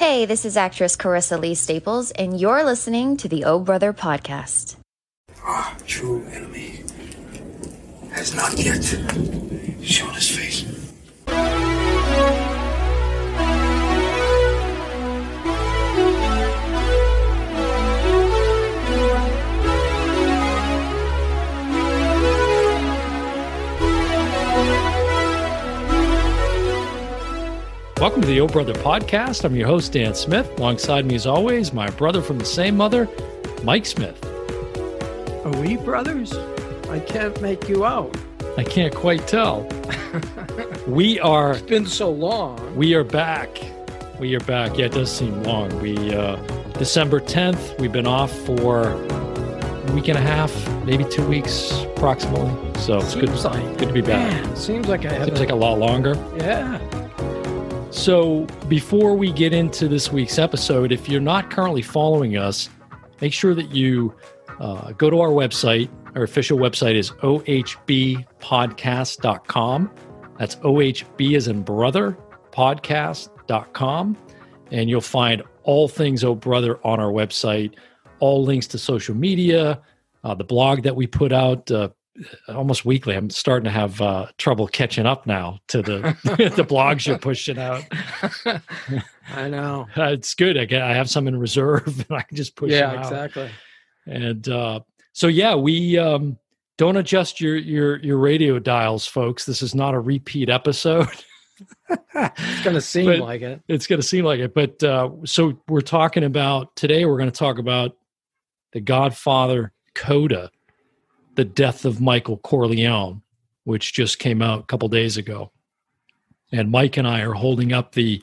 Hey, this is actress Karissa Lee Staples, and you're listening to the Oh Brother podcast. Our true enemy has not yet shown his face. Welcome to the Oh Brother podcast. I'm your host, Dan Smith. Alongside me, as always, my brother from the same mother, Mike Smith. Are we brothers? I can't make you out. I can't quite tell. we are It's been so long. we are back. We are back. Yeah, it does seem long. We uh December 10th, we've been off for a week and a half, maybe two weeks approximately. So it's good, like good to be back. Man, seems like I Seems like a lot longer. yeah. So, before we get into this week's episode, if you're not currently following us, make sure that you uh, go to our website. Our official website is ohbpodcast.com. That's OHB as in brother, podcast.com. And you'll find all things Oh Brother on our website, all links to social media, uh, the blog that we put out uh, almost weekly. I'm starting to have uh, trouble catching up now to the the blogs you're pushing out. I know. Uh, it's good. I get, I have some in reserve, and I can just push yeah, exactly. And uh, so, yeah, we um, don't adjust your your your radio dials, folks. This is not a repeat episode. It's going to seem But- like it. it's going to seem like it, but uh, so we're talking about today. We're going to talk about the Godfather Coda, the death of Michael Corleone, which just came out a couple days ago. And Mike and I are holding up the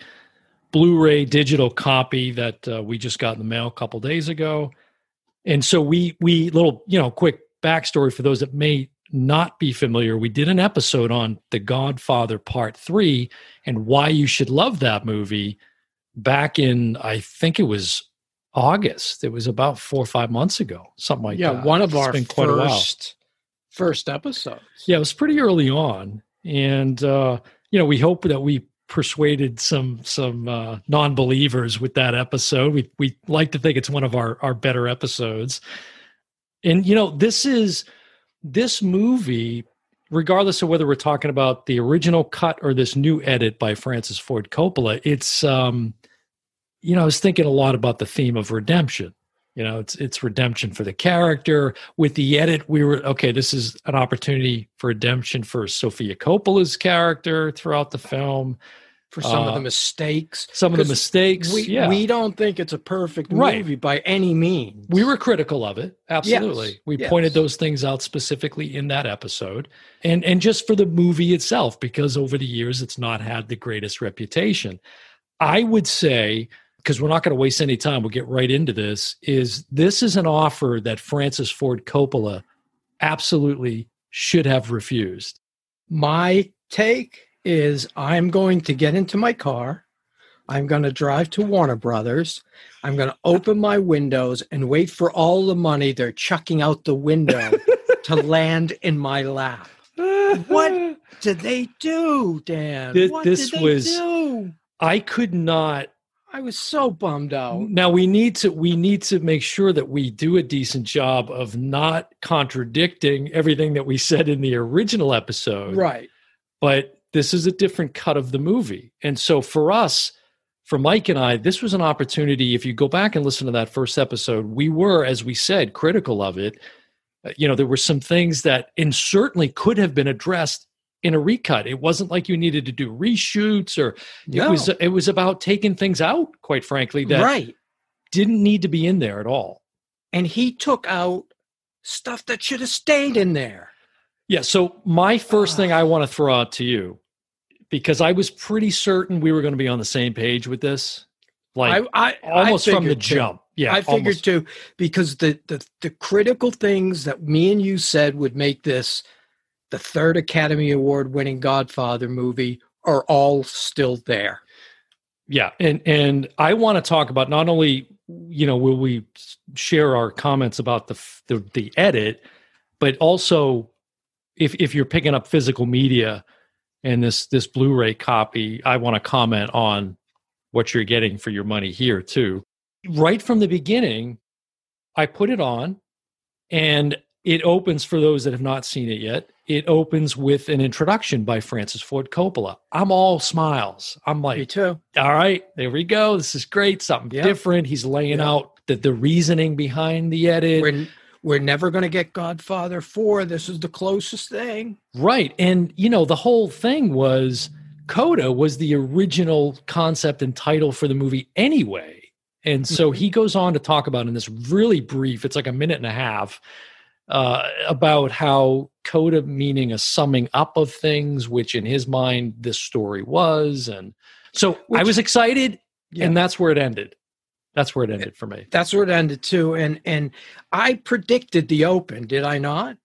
Blu-ray digital copy that uh, we just got in the mail a couple days ago. And so we we little you know quick backstory for those that may not be familiar. We did an episode on The Godfather Part Three and why you should love that movie back in I think it was August. It was about four or five months ago, something like yeah, that. one of It's our first first episodes. Yeah, it was pretty early on, and uh, you know, we hope that we persuaded some some uh, non-believers with that episode. We we like to think it's one of our our better episodes, and you know, this is this movie. Regardless of whether we're talking about the original cut or this new edit by Francis Ford Coppola, it's um, you know, I was thinking a lot about the theme of redemption. You know, it's it's redemption for the character. With the edit, we were okay. This is an opportunity for redemption for Sofia Coppola's character throughout the film. For some of Uh, the mistakes. Some of the mistakes. We, yeah, we don't think it's a perfect Right. movie by any means. we were critical of it. Absolutely, Yes, we yes. pointed those things out specifically in that episode, and and just for the movie itself, because over the years it's not had the greatest reputation. I would say because we're not going to waste any time, we'll get right into this. Is this is an offer that Francis Ford Coppola absolutely should have refused. My take is I'm going to get into my car. I'm going to drive to Warner Brothers. I'm going to open my windows and wait for all the money they're chucking out the window to land in my lap. What did they do, Dan? This- what this did they was- do? I could not I was so bummed out. Now we need to we need to make sure that we do a decent job of not contradicting everything that we said in the original episode. Right. But this is a different cut of the movie. And so for us, for Mike and I, this was an opportunity. If you go back and listen to that first episode, we were, as we said, critical of it. Uh, You know, there were some things that and certainly could have been addressed in a recut. It wasn't like you needed to do reshoots or it No. was it was about taking things out, quite frankly, that right. didn't need to be in there at all. And he took out stuff that should have stayed in there. Yeah. So my first Ah. thing I want to throw out to you, because I was pretty certain we were going to be on the same page with this, like I, I almost I from the too. jump. Yeah, I figured almost. too, because the, the the critical things that me and you said would make this the third Academy Award winning Godfather movie are all still there. Yeah, and and I want to talk about not only you know will we share our comments about the the, the edit, but also if if you're picking up physical media and this this Blu-ray copy, I want to comment on what you're getting for your money here too. Right from the beginning, I put it on and it opens for those that have not seen it yet. It opens with an introduction by Francis Ford Coppola. I'm all smiles. I'm like, Me too. all right, there we go. This is great. Something Yeah. different. He's laying Yeah. out the, the reasoning behind the edit. We're we're never going to get Godfather four. This is the closest thing. Right. And, you know, the whole thing was Coda was the original concept and title for the movie anyway. And so mm-hmm. he goes on to talk about in this really brief, it's like a minute and a half, uh, about how Coda meaning a summing up of things, which in his mind this story was. And so I was excited, Yeah. and that's where it ended. That's where it ended for me. That's where it ended too. And and I predicted the open, did I not?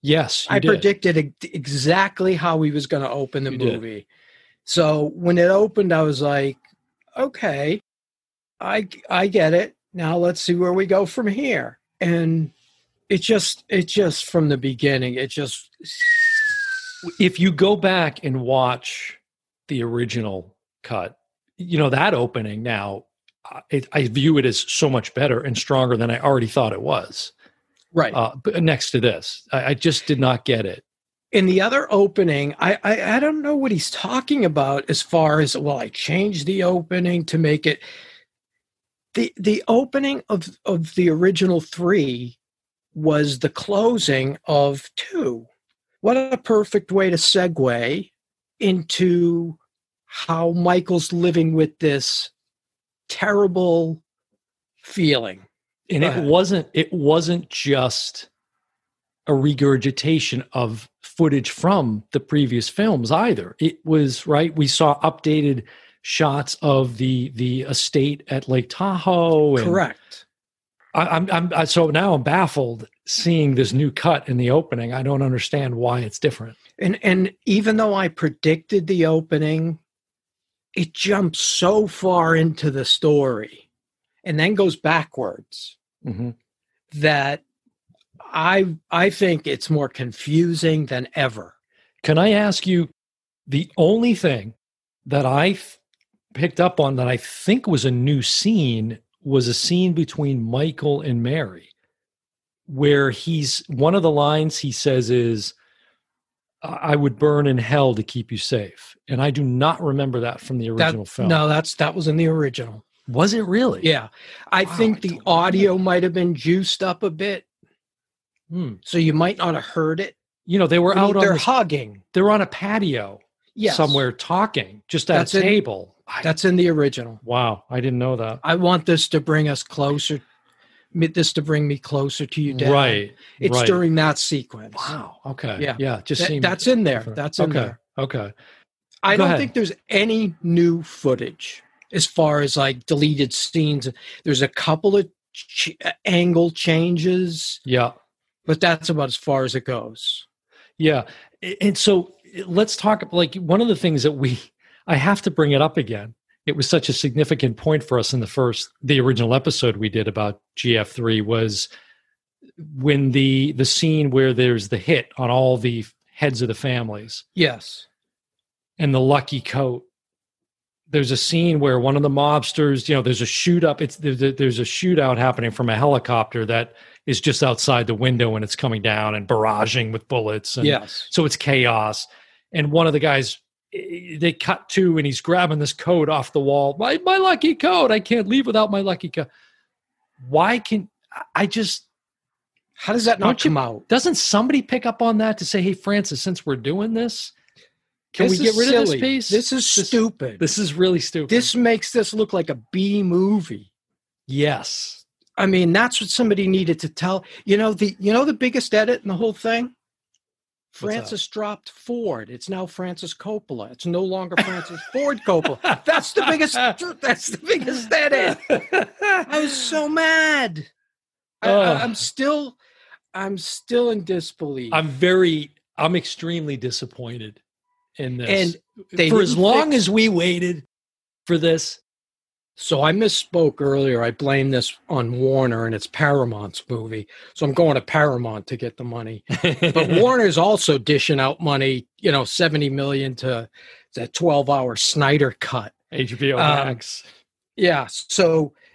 Yes. I did. predicted exactly how he was going to open the You did. movie. So when it opened, I was like, okay, I I get it. Now let's see where we go from here. And it just it just from the beginning, it just if you go back and watch the original cut, you know that opening now, it, I view it as so much better and stronger than I already thought it was. right. Uh, next to this, I, I just did not get it. in the other opening, I, I I don't know what he's talking about as far as well. I changed the opening to make it the the opening of of the original three was the closing of two. What a perfect way to segue into how Michael's living with this terrible feeling. And it wasn't. It wasn't just a regurgitation of footage from the previous films either. It was right. We saw updated shots of the the estate at Lake Tahoe. And Correct. I, I'm, I'm so now I'm baffled seeing this new cut in the opening. I don't understand why it's different. And and even though I predicted the opening, it jumps so far into the story and then goes backwards Mm-hmm. that I I think it's more confusing than ever. Can I ask you the only thing that I th- picked up on that I think was a new scene was a scene between Michael and Mary where he's one of the lines he says is I would burn in hell to keep you safe. And I do not remember that from the That- original film. No, that's that was in the original. Was it really? Yeah. I Wow, think I the audio might have been juiced up a bit, Hmm. so you might not have heard it. You know, they were out on They're the, hugging. they were on a patio Yes. somewhere talking just at That's a table. That's in the original. wow, I didn't know that. I want this to bring us closer. This to bring me closer to you, Dad. Right. It's right. during that sequence. Wow. Okay. Yeah. Yeah. Just seemed that's in there. different. That's in okay. there. Okay. I Go don't ahead. think there's any new footage as far as like deleted scenes. There's a couple of ch- uh, angle changes, Yeah. but that's about as far as it goes. Yeah. And so let's talk about like one of the things that we I have to bring it up again. It was such a significant point for us in the first the original episode we did about GF3 was when the the scene where there's the hit on all the heads of the families Yes. and the lucky coat. There's a scene where one of the mobsters, you know, there's a shoot up. It's there's a, there's a shootout happening from a helicopter that is just outside the window and it's coming down and barraging with bullets. And Yes. so it's chaos. And one of the guys, Eh, they cut to and he's grabbing this coat off the wall. My my lucky coat. I can't leave without my lucky coat. Why can I just How does that not Don't you- come out? doesn't somebody pick up on that to say, hey Francis, since we're doing this, can This we get rid of this piece? This is This- stupid. This is really stupid. this makes this look like a B movie. yes. I mean, that's what somebody needed to tell. You know the you know the biggest edit in the whole thing. That? Francis dropped Ford. It's now Francis Coppola. It's no longer Francis Ford Coppola. That's the biggest. That's the biggest edit. I was so mad. I, Ugh. I, am still, I'm still in disbelief. I'm very, I'm extremely disappointed in this. and for as long fix- as we waited for this, So I misspoke earlier. I blame this on Warner and it's Paramount's movie. So I'm going to Paramount to get the money. But Warner's also dishing out money, you know, 70 million to that 12 hour Snyder cut. HBO Um, Max. Yeah. So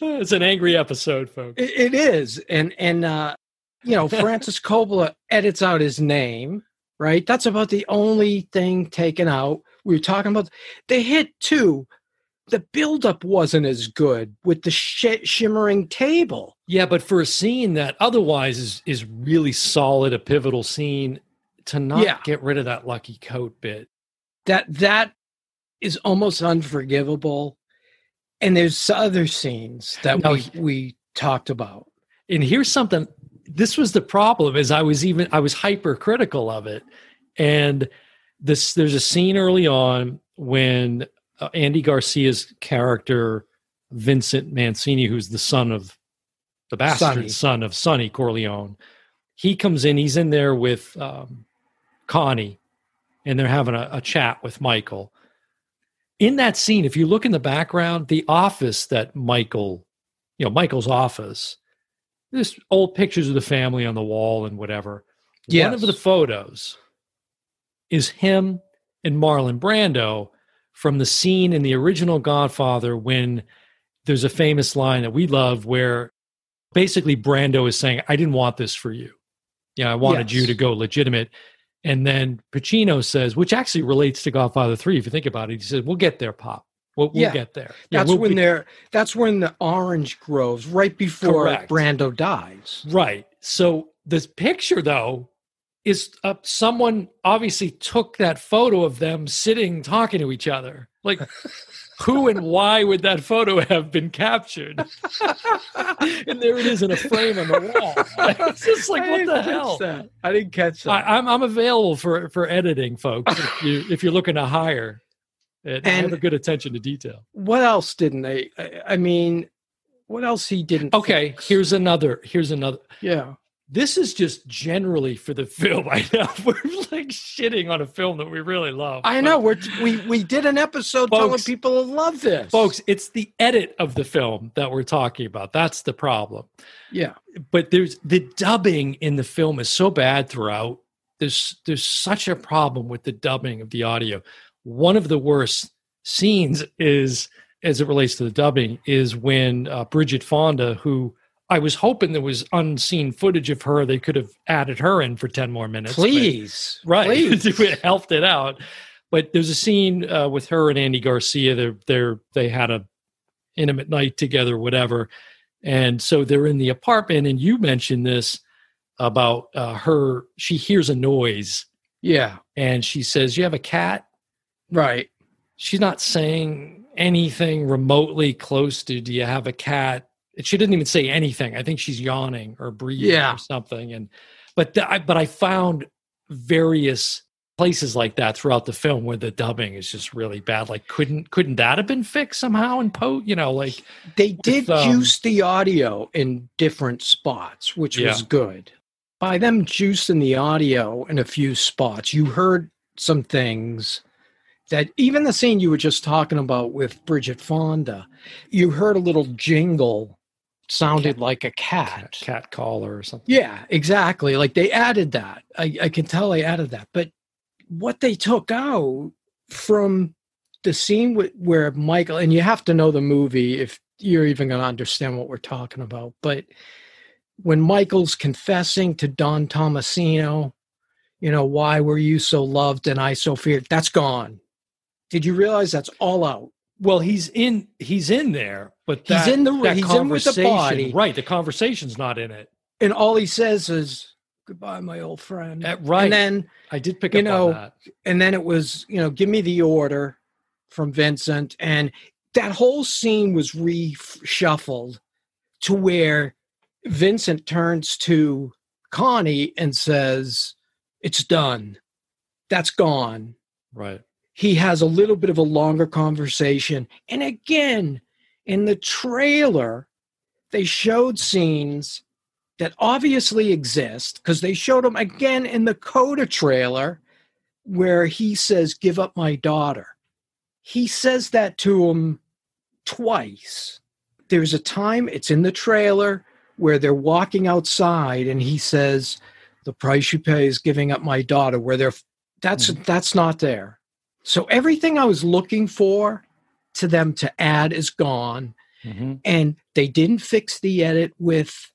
it's an angry episode, folks. it, it is, and and uh, you know, Francis Coppola edits out his name. Right. That's about the only thing taken out. We were talking about the hit too. The buildup wasn't as good with the sh- shimmering table. Yeah, but for a scene that otherwise is is really solid, a pivotal scene, to not Yeah. get rid of that lucky coat bit. that that is almost unforgivable and there's other scenes that No, we, we talked about And here's something. This was the problem. Is I was even I was hypercritical of it, and this there's a scene early on when uh, Andy Garcia's character Vincent Mancini, who's the son of the bastard Sonny. son of Sonny Corleone, he comes in. He's in there with um, Connie, and they're having a, a chat with Michael. In that scene, if you look in the background, the office that Michael, you know, Michael's office, there's old pictures of the family on the wall and whatever. One of the photos is him and Marlon Brando from the scene in the original Godfather when there's a famous line that we love where basically Brando is saying, I didn't want this for you. Yeah, I wanted Yes. you to go legitimate. And then Pacino says, which actually relates to Godfather 3, if you think about it, he says, We'll get there, Pop. We'll, we'll Yeah. get there. Yeah, that's we'll when be- they're that's when the orange grows right before Correct. brando dies Right. So this picture, though, is uh, someone obviously took that photo of them sitting talking to each other. Like, who and why would that photo have been captured? and there it is in a frame on the wall. It's just like, I what the hell? that. i didn't catch that I, I'm I'm available for for editing, folks. If you if you're looking to hire, and, I have a good attention to detail. what else didn't they I, I mean what else he didn't Okay, fix? here's another. Here's another. yeah this is just generally for the film. I know we're like shitting on a film that we really love. i know we're we we did an episode telling Folks- people to love this folks. It's the edit of the film that we're talking about. That's the problem. yeah But there's the dubbing in the film is so bad throughout. There's there's such a problem with the dubbing of the audio. One of the worst scenes is as it relates to the dubbing is when uh, Bridget Fonda, who I was hoping there was unseen footage of her, they could have added her in for ten more minutes. but- please. Right. Please. it helped it out. But there's a scene uh, with her and andy garcia they're, they're they had a intimate night together whatever. And so they're in the apartment and you mentioned this about uh, her she hears a noise. Yeah. And she says you have a cat? Right. She's not saying anything remotely close to do you have a cat she didn't even say anything i think she's yawning or breathing Yeah. or something and but the, I, but i found various places like that throughout the film where the dubbing is just really bad like couldn't couldn't that have been fixed somehow in po you know like They did um, juice the audio in different spots, which was good. By them juicing the audio in a few spots, you heard some things that even the scene you were just talking about with Bridget Fonda, you heard a little jingle sounded Cat- like a cat, cat. cat caller or something Yeah, exactly. Like they added that. I, I can tell they added that. But what they took out from the scene with, where Michael, and you have to know the movie if you're even going to understand what we're talking about. But when Michael's confessing to Don Tommasino, you know, why were you so loved and I so feared? That's gone. Did you realize that's all out? well he's in he's in there but He's in the- that he's in with the conversation- body. right the conversation's not in it. And all he says is, goodbye, my old friend. Uh, right. And then i did pick you up know, on that. and then it was you know give me the order from vincent. And that whole scene was reshuffled to where vincent turns to connie and says it's done. That's gone. Right. He has a little bit of a longer conversation. And again in the trailer they showed scenes that obviously exist because they showed them again in the coda trailer where he says give up my daughter. He says that to him twice. There's a time it's in the trailer where they're walking outside and he says the price you pay is giving up my daughter where they're That's hmm. that's not there. So everything I was looking for to them to add is gone, Mhm. and they didn't fix the edit with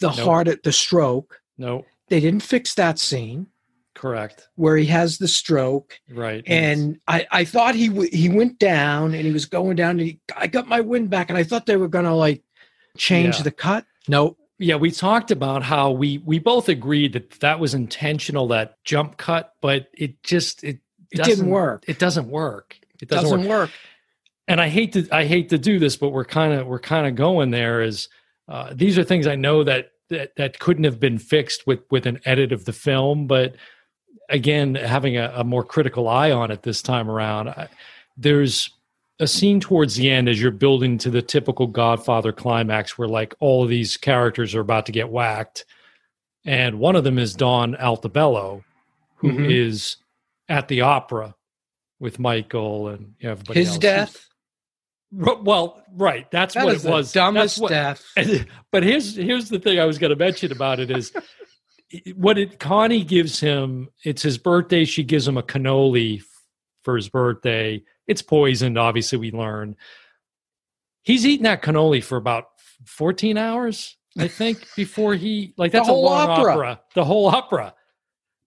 the Nope. heart at the stroke. No, They didn't fix that scene correct. where he has the stroke, Right. and I, I thought he w- he went down and he was going down. And he, I got my wind back, and I thought they were gonna like change Yeah. the cut. Nope. Yeah, we talked about how we we both agreed that that was intentional that jump cut, but it just it It didn't work. It doesn't work. It It doesn't, doesn't work. work. And I hate to I hate to do this, but we're kind of we're kind of going there. Is uh, these are things I know that that that couldn't have been fixed with with an edit of the film, but again, having a, a more critical eye on it this time around, I, there's a scene towards the end as you're building to the typical Godfather climax where like all of these characters are about to get whacked. And one of them is Don Altabello, who is Mhm. at the opera with Michael and everybody else. His else. death. Well, right. That's That what it was. the dumbest what, death. but here's here's the thing I was going to mention about it is what it Connie gives him. It's his birthday. She gives him a cannoli for his birthday. It's poisoned. Obviously, we learn. He's eating that cannoli for about 14 hours, I think, before he like The that's whole a long opera. opera. The whole opera.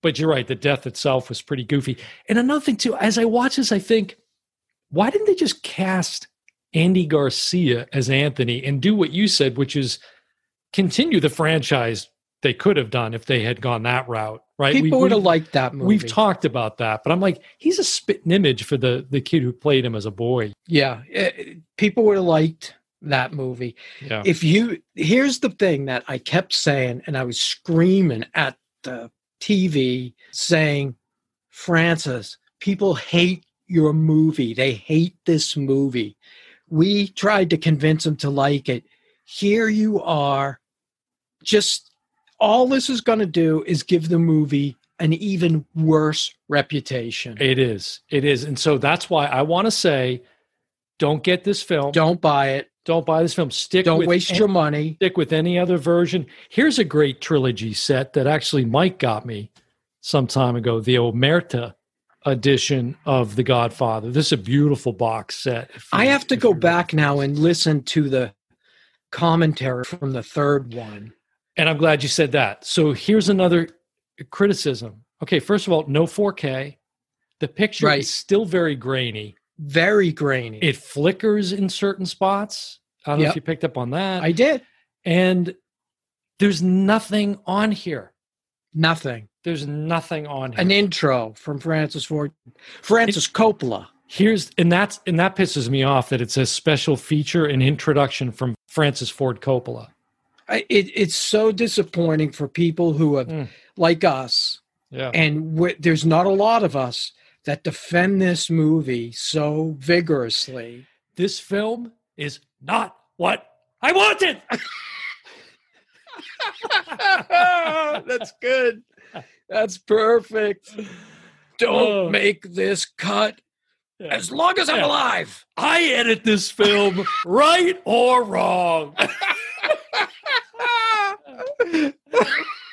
But you're right. The death itself was pretty goofy. And another thing too, as I watch this, I think, why didn't they just cast Andy Garcia as Anthony and do what you said, which is continue the franchise they could have done if they had gone that route, right? People We- would have liked that movie. We've talked about that, but I'm like, he's a spitting image for the the kid who played him as a boy. Yeah, eh, people would have liked that movie. Yeah, If you here's the thing that I kept saying, and I was screaming at the TV saying, Francis, people hate your movie. They hate this movie. We tried to convince them to like it. Here you are. Just all this is going to do is give the movie an even worse reputation. it is. It is, and so that's why I want to say, don't get this film. Don't buy it. don't buy this film. Stick. Don't waste an- your money. stick with any other version. Here's a great trilogy set that actually Mike got me some time ago, the Omerta edition of The Godfather. This is a beautiful box set. I have to go back now and listen to the commentary from the third one. And I'm glad you said that. So here's another criticism. Okay, first of all, no 4K. The picture Right. is still very grainy. Very grainy. It flickers in certain spots. I don't know if you picked up on that. I did and there's nothing on here. nothing. There's nothing on here. An intro from Francis Ford, Francis Coppola. Here's and that's and that pisses me off that it says special feature and introduction from Francis Ford Coppola. I, it, it's so disappointing for people who have, Mm. like us, Yeah. and there's not a lot of us that defend this movie so vigorously. this film is not what I wanted. That's good. That's perfect. Don't Oh. make this cut as long as I'm Yeah. alive. I edit this film right or wrong.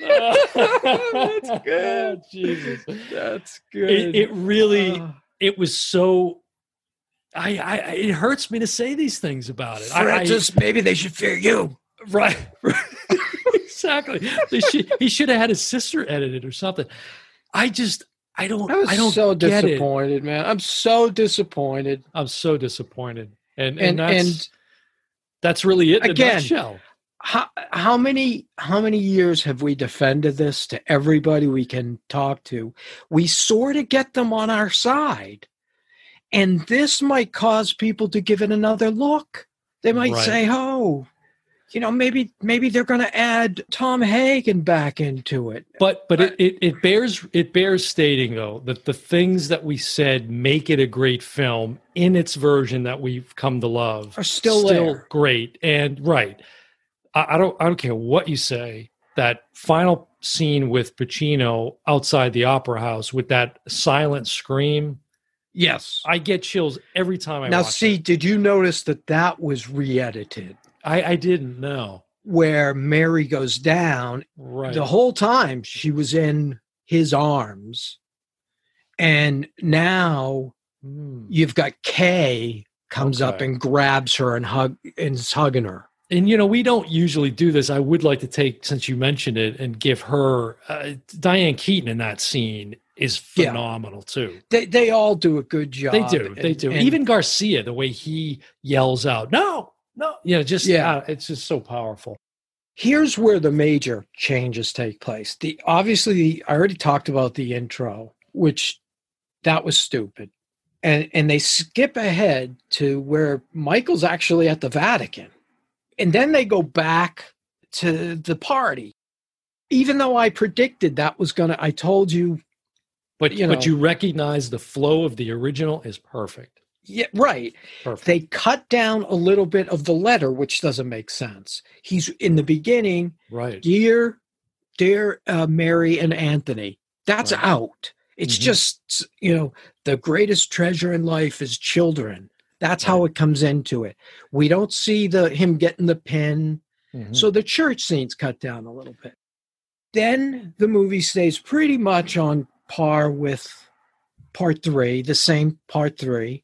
That's good. Jesus. That's good. It, it really Uh, it was so I, I it hurts me to say these things about it. I- I- maybe they should fear you. Right. Exactly. They should, he should have had his sister edit it or something. I just I don't I was I don't so get it. disappointed, man. I'm so disappointed. I'm so disappointed. And and, And that's and that's really it in again, a nutshell. how how many how many years have we defended this to everybody we can talk to? We sort of get them on our side. And this might cause people to give it another look. They might Right. say, "Oh, you know, maybe maybe they're going to add Tom Hagen back into it." But but it, it it bears it bears stating though that the things that we said make it a great film in its version that we've come to love Are still there. great and right. I, I don't I don't care what you say. That final scene with Pacino outside the opera house with that silent scream, Yes. I get chills every time I Now, see, it. did you notice that that was re-edited, I, I didn't know. where Mary goes down Right. the whole time she was in his arms, And now Hmm. you've got Kay comes up and grabs her and hug and is hugging her. And you know, we don't usually do this. I would like to take, since you mentioned it, and give her uh, Diane Keaton in that scene is Yeah. phenomenal too. They they all do a good job. They do, they do. and- Even Garcia, the way he yells out, "No, no," you know, just Yeah. uh, it's just so powerful. here's where the major changes take place. The obviously I already talked about the intro, which that was stupid. And and they skip ahead to where Michael's actually at the Vatican. And then they go back to the party. Even though I predicted that was gonna I told you But You know, but you recognize the flow of the original is perfect. Yeah, right. Perfect. They cut down a little bit of the letter, which doesn't make sense. He's in the beginning, right. dear dear uh, mary and anthony that's Right. out it's Mhm. just you know the greatest treasure in life is children that's how it comes into it we don't see the him getting the pin Mhm. so the church scene's cut down a little bit then the movie stays pretty much on par with part three the same part three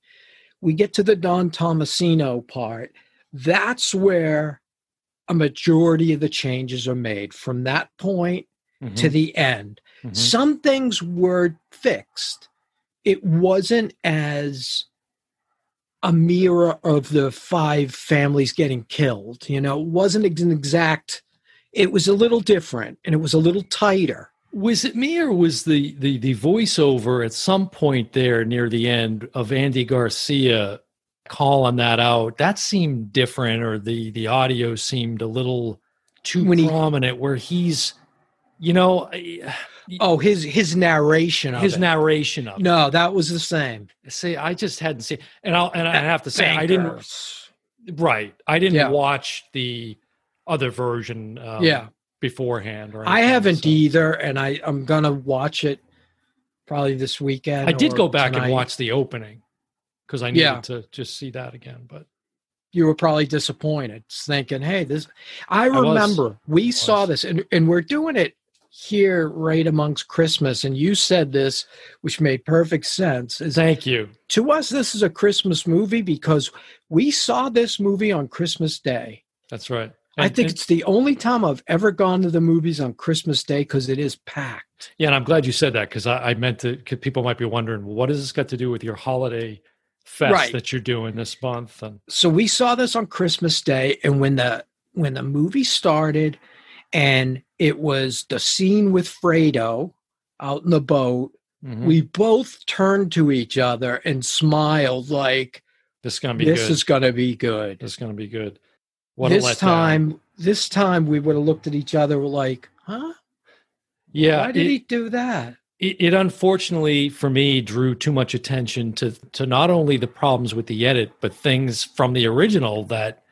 we get to the don tommasino part that's where a majority of the changes are made from that point to Mhm. the end. Mhm. Some things were fixed. It wasn't as a mirror of the five families getting killed. You know, it wasn't an exact, it was a little different and it was a little tighter. Was it me or was the, the the voiceover at some point there near the end of Andy Garcia calling that out? That seemed different, or the the audio seemed a little too When he- prominent. Where he's, you know, Oh, his his narration of his it. narration of No, that was the same. See, I just hadn't seen, and I will and I have to say, I didn't. Right, I didn't Yeah. watch the other version. Um, yeah. Beforehand. Or I haven't so- either, and I I'm gonna watch it probably this weekend. I did go back tonight. and watch the opening because I needed Yeah. to just see that again. But You were probably disappointed, thinking, "Hey, this." I was. remember we saw was. this, and and we're doing it here right amongst Christmas, and you said this, which made perfect sense. Is thank you. to us, this is a Christmas movie because we saw this movie on Christmas Day. That's right. I think and- it's the only time I've ever gone to the movies on Christmas Day because it is packed. yeah, and I'm glad you said that because I, I meant to. people might be wondering, well, what does this got to do with your holiday fest Right. that you're doing this month? And so we saw this on Christmas Day, and when the when the movie started, and it was the scene with Fredo out in the boat, mhm, we both turned to each other and smiled like this is gonna be this good. is going to be good. this is gonna be good. What this time, this time we would have looked at each other like, huh? yeah, Why did it, he do that? it, it unfortunately for me drew too much attention to to not only the problems with the edit but things from the original that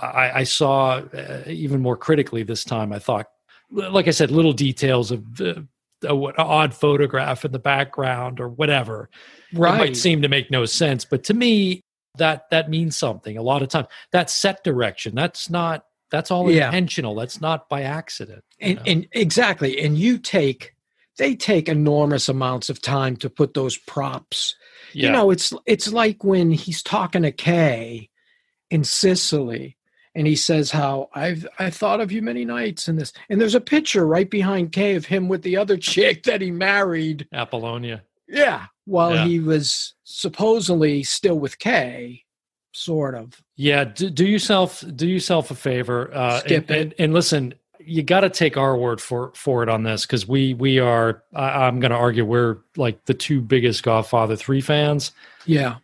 i, I saw uh, even more critically this time i thought like i said little details of the a, what odd photograph in the background or whatever it might seem to make no sense but to me that that means something a lot of time that set direction that's not that's all Yeah. intentional that's not by accident and, know? and exactly and you take they take enormous amounts of time to put those props yeah. you know it's it's like when he's talking to kay in sicily and he says how i've i thought of you many nights in this and there's a picture right behind kay of him with the other chick that he married apollonia yeah while Yeah. he was supposedly still with kay sort of Yeah, do, do yourself do yourself a favor. Uh, Skip and, it. And, and listen, you got to take our word for for it on this because we we are. I, I'm going to argue we're like the two biggest Godfather three fans. yeah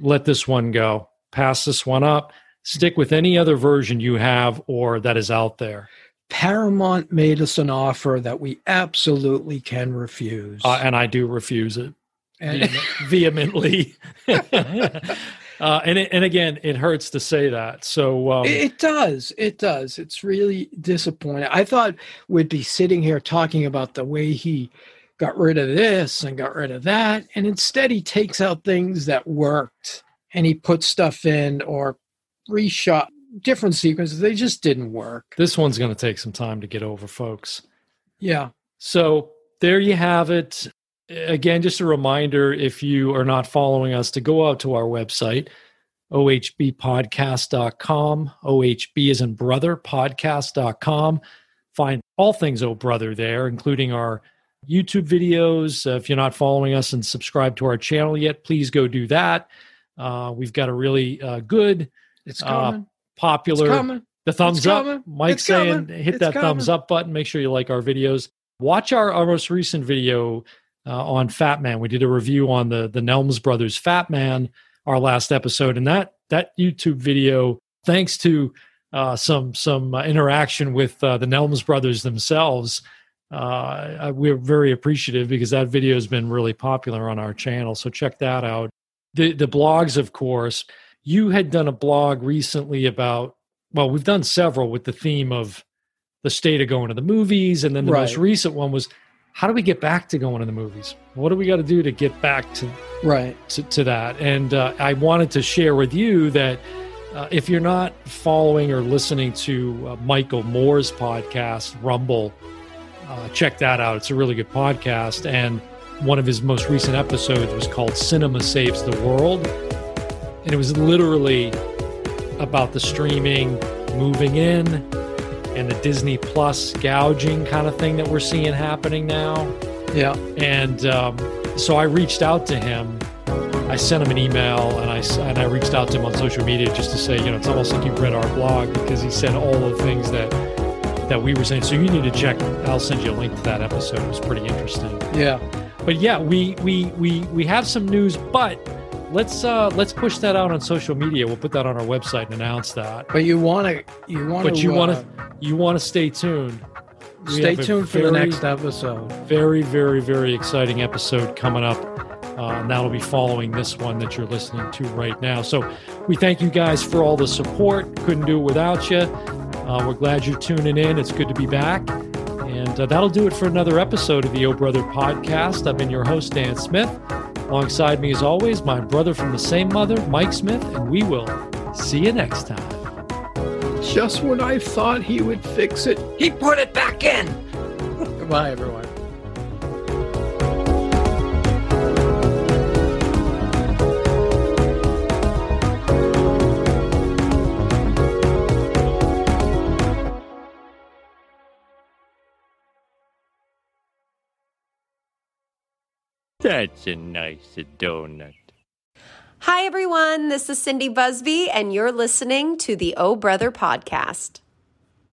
Let this one go. Pass this one up. Stick with any other version you have or that is out there. Paramount made us an offer that we absolutely can refuse Uh, and I do refuse it and, vehemently. uh, and it, and again, it hurts to say that. So um, It, it does. It does. It's really disappointing. I thought we'd be sitting here talking about the way he got rid of this and got rid of that. And instead, he takes out things that worked and he puts stuff in or reshot different sequences. They just didn't work. this one's going to take some time to get over, folks. Yeah. So there you have it. again, just a reminder if you are not following us to go out to our website, ohbpodcast.com. OHB is in brother, podcast.com. Find all things Oh Brother there, including our YouTube videos. Uh, if you're not following us and subscribe to our channel yet, please go do that. Uh, we've got a really uh, good, It's uh, coming. Popular coming. the thumbs up. coming. Mike's saying coming. hit It's that thumbs up button. Make sure you like our videos. Watch our, our most recent video uh, on Fat Man. We did a review on the the Nelms brothers Fat Man, our last episode, and that that YouTube video, thanks to uh, some some uh, interaction with uh, the Nelms brothers themselves, uh, we're very appreciative because that video has been really popular on our channel. So check that out. The the blogs, of course. You had done a blog recently about well, we've done several with the theme of the state of going to the movies, and then the most recent one was how do we get back to going to the movies? What do we got to do to get back to Right. to, to that. And uh, I wanted to share with you that uh, if you're not following or listening to uh, Michael Moore's podcast, Rumble, uh, check that out. It's a really good podcast. And one of his most recent episodes was called Cinema Saves the World. And it was literally about the streaming moving in and the Disney Plus gouging kind of thing that we're seeing happening now. Yeah. And um, so I reached out to him. I sent him an email and I and I reached out to him on social media just to say, you know, it's almost like you've read our blog because he said all the things that that we were saying. So you need to check. I'll send you a link to that episode. It was pretty interesting. Yeah. But yeah, we we we we have some news, but let's uh let's push that out on social media. We'll put that on our website and announce that. But you want to, you want to, But you want to you want to stay tuned. We stay tuned for the next episode. very, very, very exciting episode coming up. Uh, and that'll be following this one that you're listening to right now. So we thank you guys for all the support. Couldn't do it without you. Uh, we're glad you're tuning in. It's good to be back. And uh, that'll do it for another episode of the O Brother podcast. I've been your host, Dan Smith. Alongside me, as always, my brother from the same mother, Mike Smith, and we will see you next time. Just when I thought he would fix it, he put it back in. Goodbye, everyone. That's a nice donut. Hi, everyone. This is Cindy Busby, and you're listening to the Oh Brother podcast.